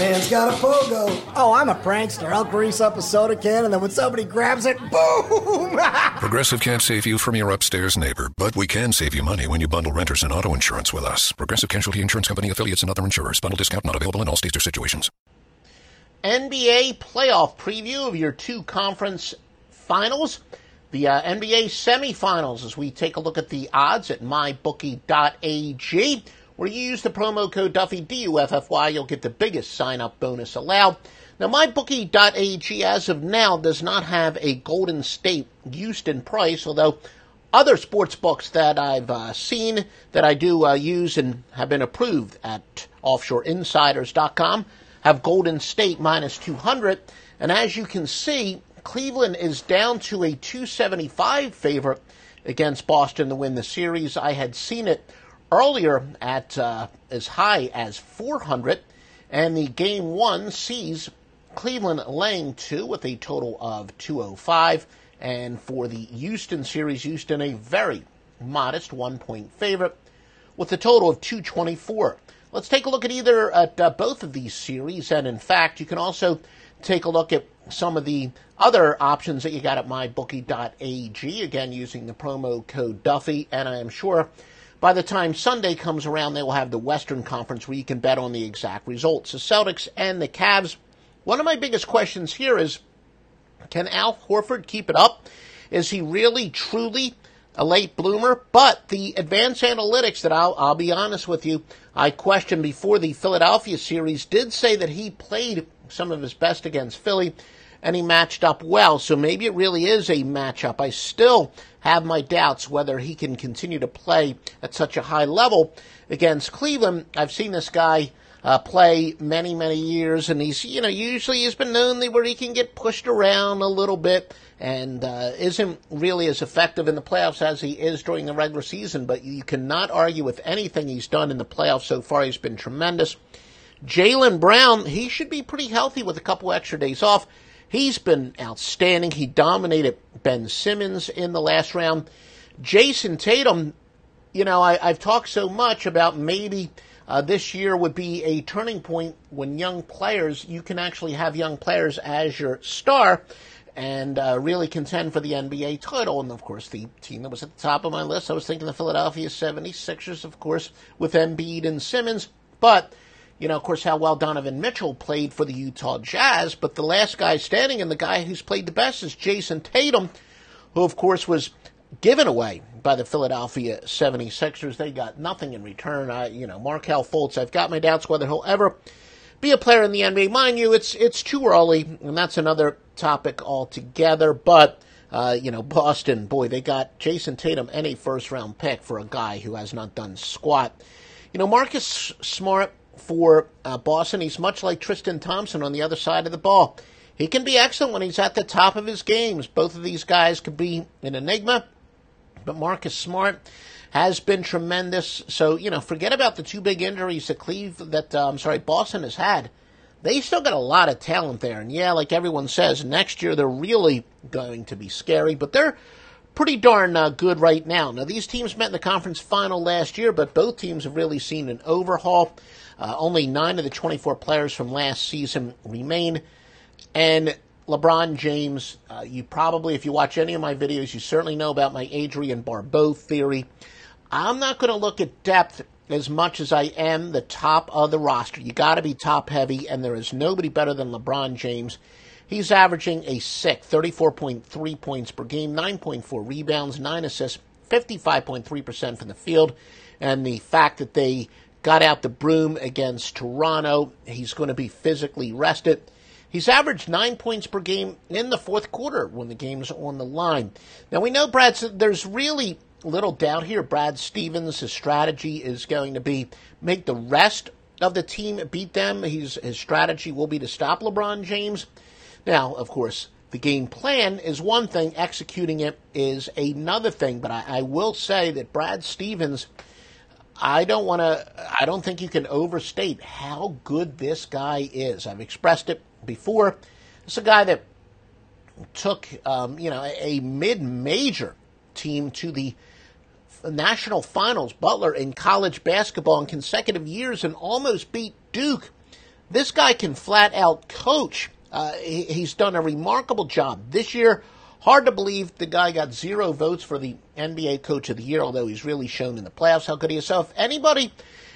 Man's got a pogo. Oh, I'm a prankster. I'll grease up a soda can and then when somebody grabs it, boom! Progressive can't save you from your upstairs neighbor, but we can save you money when you bundle renters and auto insurance with us. Progressive Casualty Insurance Company affiliates and other insurers. Bundle discount not available in all states or situations. NBA playoff preview of your two conference finals. The uh, NBA semifinals as we take a look at the odds at mybookie.ag. Where you use the promo code Duffy, D-U-F-F-Y, you'll get the biggest sign-up bonus allowed. Now, MyBookie.ag as of now does not have a Golden State Houston price, although other sports books that I've uh, seen that I do uh, use and have been approved at OffshoreInsiders.com have Golden State minus 200. And as you can see, Cleveland is down to a 275 favorite against Boston to win the series. I had seen it earlier at uh, as high as 400, and the game one sees Cleveland laying two with a total of 205. And for the Houston series, Houston a very modest one point favorite with a total of 224. Let's take a look at either at uh, both of these series, and in fact, you can also take a look at some of the other options that you got at mybookie.ag. Again, using the promo code Duffy, and I am sure by the time Sunday comes around, they will have the Western Conference where you can bet on the exact results. The Celtics and the Cavs. One of my biggest questions here is can Al Horford keep it up? Is he really, truly a late bloomer? But the advanced analytics that I'll, I'll be honest with you, I questioned before the Philadelphia series did say that he played some of his best against Philly and he matched up well. So maybe it really is a matchup. I still have my doubts whether he can continue to play at such a high level against Cleveland. I've seen this guy uh, play many, many years, and he's, you know, usually he's been known where he can get pushed around a little bit and uh, isn't really as effective in the playoffs as he is during the regular season. But you cannot argue with anything he's done in the playoffs so far. He's been tremendous. Jaylen Brown, he should be pretty healthy with a couple extra days off. He's been outstanding. He dominated Ben Simmons in the last round. Jayson Tatum, you know, I, have talked so much about maybe uh, this year would be a turning point when young players, you can actually have young players as your star and uh, really contend for the NBA title. And of course, the team that was at the top of my list, I was thinking the Philadelphia 76ers, of course, with Embiid and Simmons. But you know, of course, how well Donovan Mitchell played for the Utah Jazz, but the last guy standing and the guy who's played the best is Jayson Tatum, who, of course, was given away by the Philadelphia 76ers. They got nothing in return. I, you know, Markelle Fultz, I've got my doubts whether he'll ever be a player in the NBA. Mind you, it's, it's too early, and that's another topic altogether, but. Uh, you know, Boston, boy, they got Jayson Tatum and a first round pick for a guy who has not done squat. You know, Marcus Smart, for uh, Boston. He's much like Tristan Thompson on the other side of the ball. He can be excellent when he's at the top of his games. Both of these guys could be an enigma, but Marcus Smart has been tremendous. So you know, forget about the two big injuries that Cleve that uh, I'm sorry Boston has had. They still got a lot of talent there, and yeah, like everyone says, next year they're really going to be scary. But they're pretty darn uh, good right now. Now, these teams met in the conference final last year, but both teams have really seen an overhaul. Uh, only nine of the 24 players from last season remain. And LeBron James, uh, you probably, if you watch any of my videos, you certainly know about my Adrienne Barbeau theory. I'm not going to look at depth as much as I am the top of the roster. You got to be top heavy, and there is nobody better than LeBron James. He's averaging a sick 34.3 points per game, 9.4 rebounds, 9 assists, 55.3% from the field. And the fact that they got out the broom against Toronto. He's going to be physically rested. He's averaged nine points per game in the fourth quarter when the game's on the line. Now we know Brad. There's really little doubt here. Brad Stevens, his strategy is going to be make the rest of the team beat them. He's, his strategy will be to stop LeBron James. Now, of course, the game plan is one thing. Executing it is another thing. But I, I will say that Brad Stevens I don't want to, I don't think you can overstate how good this guy is. I've expressed it before. It's a guy that took, um, you know, a, mid major team to the national finals, Butler, in college basketball in consecutive years and almost beat Duke. This guy can flat out coach. Uh, he, he's done a remarkable job. This year, hard to believe the guy got zero votes for the NBA Coach of the Year, although he's really shown in the playoffs how good he is. So if anybody,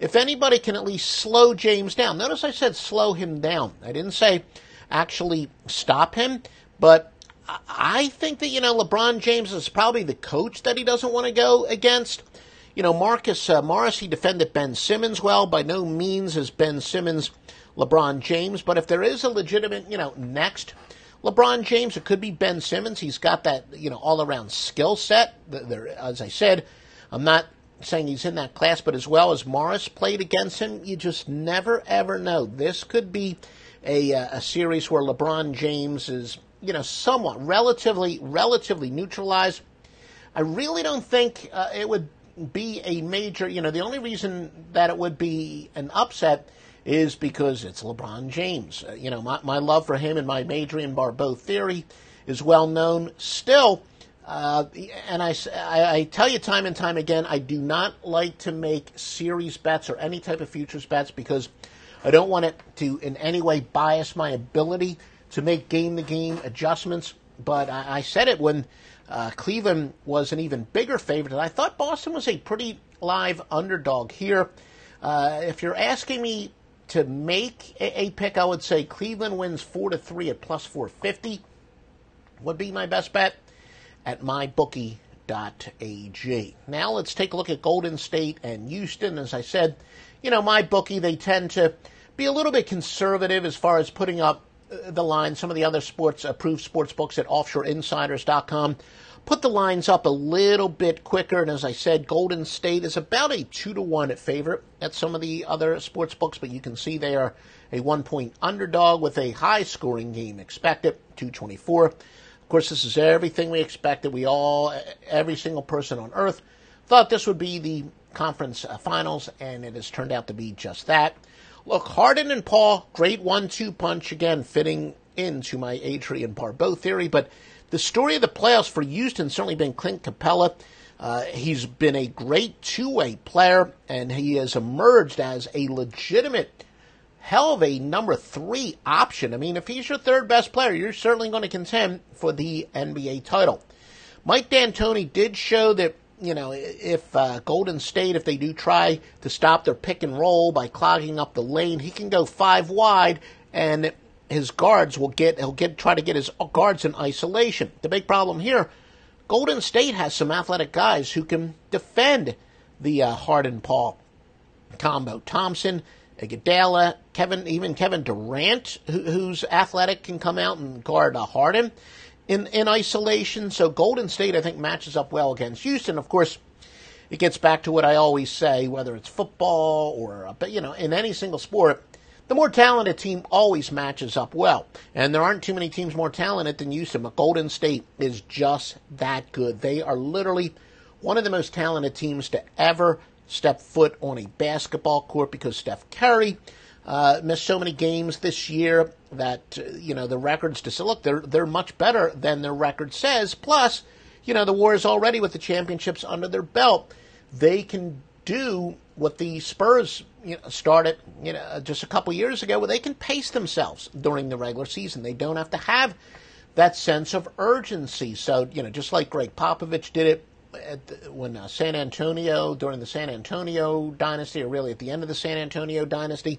if anybody can at least slow James down, notice I said slow him down. I didn't say actually stop him, but I think that, you know, LeBron James is probably the coach that he doesn't want to go against. You know, Marcus uh, Morris, he defended Ben Simmons well. By no means is Ben Simmons LeBron James, but if there is a legitimate, you know, next LeBron James, it could be Ben Simmons. He's got that, you know, all around skill set. As I said, I'm not saying he's in that class, but as well as Morris played against him, you just never ever know. This could be a, uh, a series where LeBron James is you know, somewhat relatively relatively neutralized. I really don't think uh, it would be a major. You know, the only reason that it would be an upset is because it's LeBron James. Uh, you know, my, my love for him and my Adrienne Barbeau theory is well known. Still, uh, and I, I, tell you time and time again, I do not like to make series bets or any type of futures bets because I don't want it to in any way bias my ability to make game to game adjustments. But I, I, said it when uh, Cleveland was an even bigger favorite, and I thought Boston was a pretty live underdog here. Uh, if you're asking me to make a, pick, I would say Cleveland wins four to three at plus four fifty. Would be my best bet at mybookie.ag. Now let's take a look at Golden State and Houston. As I said, you know my bookie they tend to be a little bit conservative as far as putting up uh, the line, some of the other sports approved sports books at offshoreinsiders.com put the lines up a little bit quicker. And as I said, Golden State is about a two to one at favorite at some of the other sports books, but you can see they are a one point underdog with a high scoring game expected, 224. Of course, this is everything we expected. We all, every single person on earth, thought this would be the conference uh, finals, and it has turned out to be just that. Look, Harden and Paul, great one-two punch again, fitting into my Adrienne Barbeau theory. But the story of the playoffs for Houston certainly been Clint Capela. Uh, he's been a great two-way player, and he has emerged as a legitimate hell of a number three option. I mean, if he's your third best player, you're certainly going to contend for the NBA title. Mike D'Antoni did show that you know, if uh, Golden State, if they do try to stop their pick and roll by clogging up the lane, he can go five wide, and his guards will get he'll get try to get his guards in isolation. The big problem here, Golden State has some athletic guys who can defend the uh, Harden Paul combo. Thompson, Iguodala, Kevin, even Kevin Durant, who, who's athletic, can come out and guard uh, Harden in, in isolation. So Golden State, I think, matches up well against Houston. Of course, it gets back to what I always say, whether it's football or, uh, you know, in any single sport, the more talented team always matches up well. And there aren't too many teams more talented than Houston, but Golden State is just that good. They are literally one of the most talented teams to ever step foot on a basketball court because Steph Curry uh, missed so many games this year that uh, you know the records to say, look they're they're much better than their record says. Plus, you know the Warriors already with the championships under their belt, they can do what the Spurs you know, started you know just a couple years ago, where they can pace themselves during the regular season. They don't have to have that sense of urgency. So you know, just like Gregg Popovich did it the, when uh, San Antonio during the San Antonio dynasty, or really at the end of the San Antonio dynasty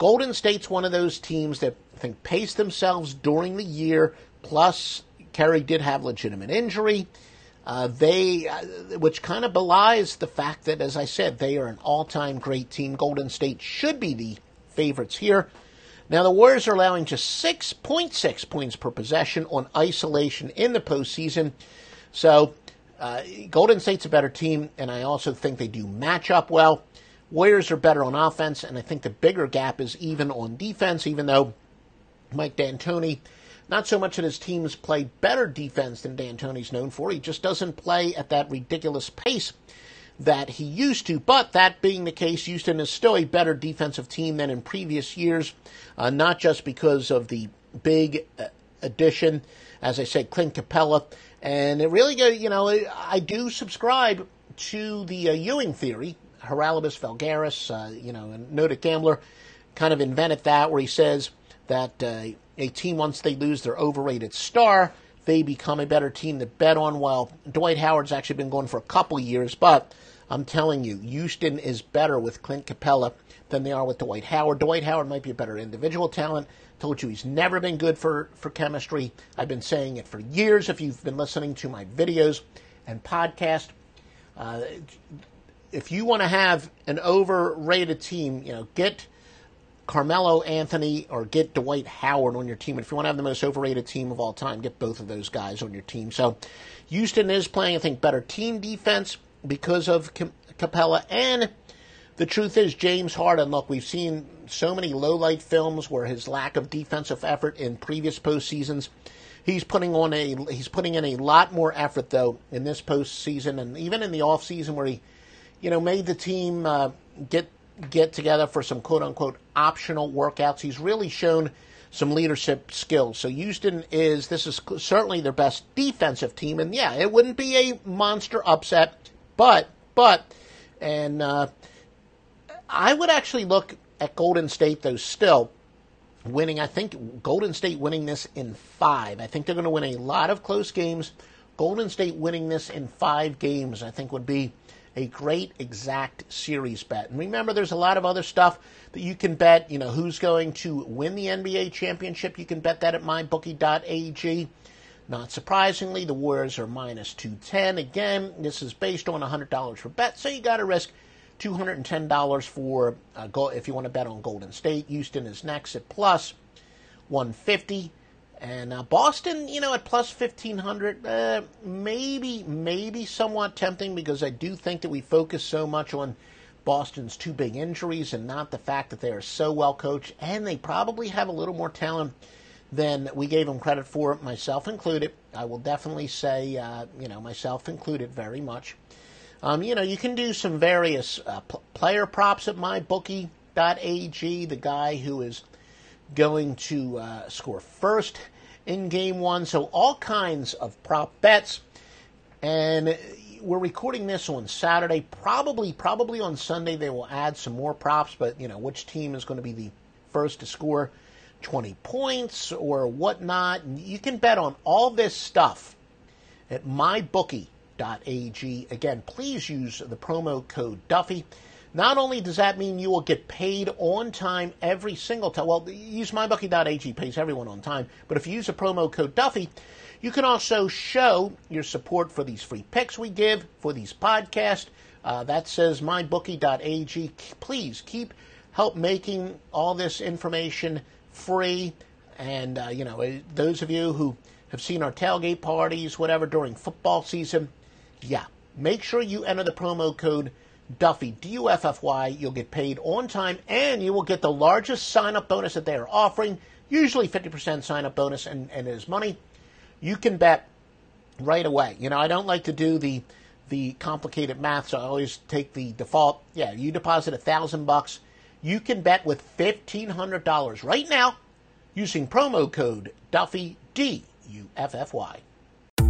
Golden State's one of those teams that I think paced themselves during the year. Plus, Curry did have legitimate injury. Uh, they, uh, which kind of belies the fact that, as I said, they are an all-time great team. Golden State should be the favorites here. Now, the Warriors are allowing just 6.6 points per possession on isolation in the postseason. So, uh, Golden State's a better team, and I also think they do match up well. Warriors are better on offense, and I think the bigger gap is even on defense, even though Mike D'Antoni, not so much that his teams play better defense than D'Antoni's known for. He just doesn't play at that ridiculous pace that he used to. But that being the case, Houston is still a better defensive team than in previous years, uh, not just because of the big uh, addition, as I said, Clint Capela. And it really, you know, I do subscribe to the uh, Ewing theory, Haralabos Voulgaris, uh, you know, a noted gambler, kind of invented that, where he says that uh, a team, once they lose their overrated star, they become a better team to bet on. Well, Dwight Howard's actually been going for a couple years, but I'm telling you, Houston is better with Clint Capela than they are with Dwight Howard. Dwight Howard might be a better individual talent. Told you he's never been good for, for chemistry. I've been saying it for years if you've been listening to my videos and podcast. Uh, if you want to have an overrated team, you know, get Carmelo Anthony or get Dwight Howard on your team. And if you want to have the most overrated team of all time, get both of those guys on your team. So Houston is playing, I think, better team defense because of Capela. And the truth is, James Harden, look, we've seen so many low light films where his lack of defensive effort in previous postseasons. He's putting on a he's putting in a lot more effort though in this postseason and even in the off season where he, you know, made the team uh, get get together for some quote unquote optional workouts. He's really shown some leadership skills. So Houston is this is certainly their best defensive team, and yeah, it wouldn't be a monster upset but, but, and uh, I would actually look at Golden State, though, still winning. I think Golden State winning this in five. I think they're going to win a lot of close games. Golden State winning this in five games, I think, would be a great exact series bet. And remember, there's a lot of other stuff that you can bet. You know, who's going to win the NBA championship? You can bet that at mybookie.ag. Not surprisingly, the Warriors are minus 210. Again, this is based on $100 for bet, so you got to risk $210 for uh, go if you want to bet on Golden State. Houston is next at plus 150. And uh, Boston, you know, at plus 1500, uh, maybe, maybe somewhat tempting because I do think that we focus so much on Boston's two big injuries and not the fact that they are so well coached and they probably have a little more talent than we gave them credit for, myself included. I will definitely say, uh, you know, myself included very much. Um, you know, you can do some various uh, player props at mybookie.ag. The guy who is going to uh, score first in game one. So all kinds of prop bets. And we're recording this on Saturday. Probably, probably on Sunday they will add some more props. But you know, which team is going to be the first to score? 20 points or whatnot. You can bet on all this stuff at mybookie.ag. Again, please use the promo code Duffy. Not only does that mean you will get paid on time every single time, well, use mybookie.ag pays everyone on time, but if you use a promo code Duffy, you can also show your support for these free picks we give, for these podcasts. Uh, that says mybookie.ag. Please keep help making all this information free. And, uh, you know, eh, those of you who have seen our tailgate parties, whatever, during football season, yeah, make sure you enter the promo code Duffy, D U F F Y. You'll get paid on time and you will get the largest sign up bonus that they are offering, usually 50% sign up bonus, and, and it is money. You can bet right away. You know, I don't like to do the the complicated math, so I always take the default. Yeah, you deposit a thousand bucks you can bet with $1,500 right now using promo code Duffy, D U F F Y.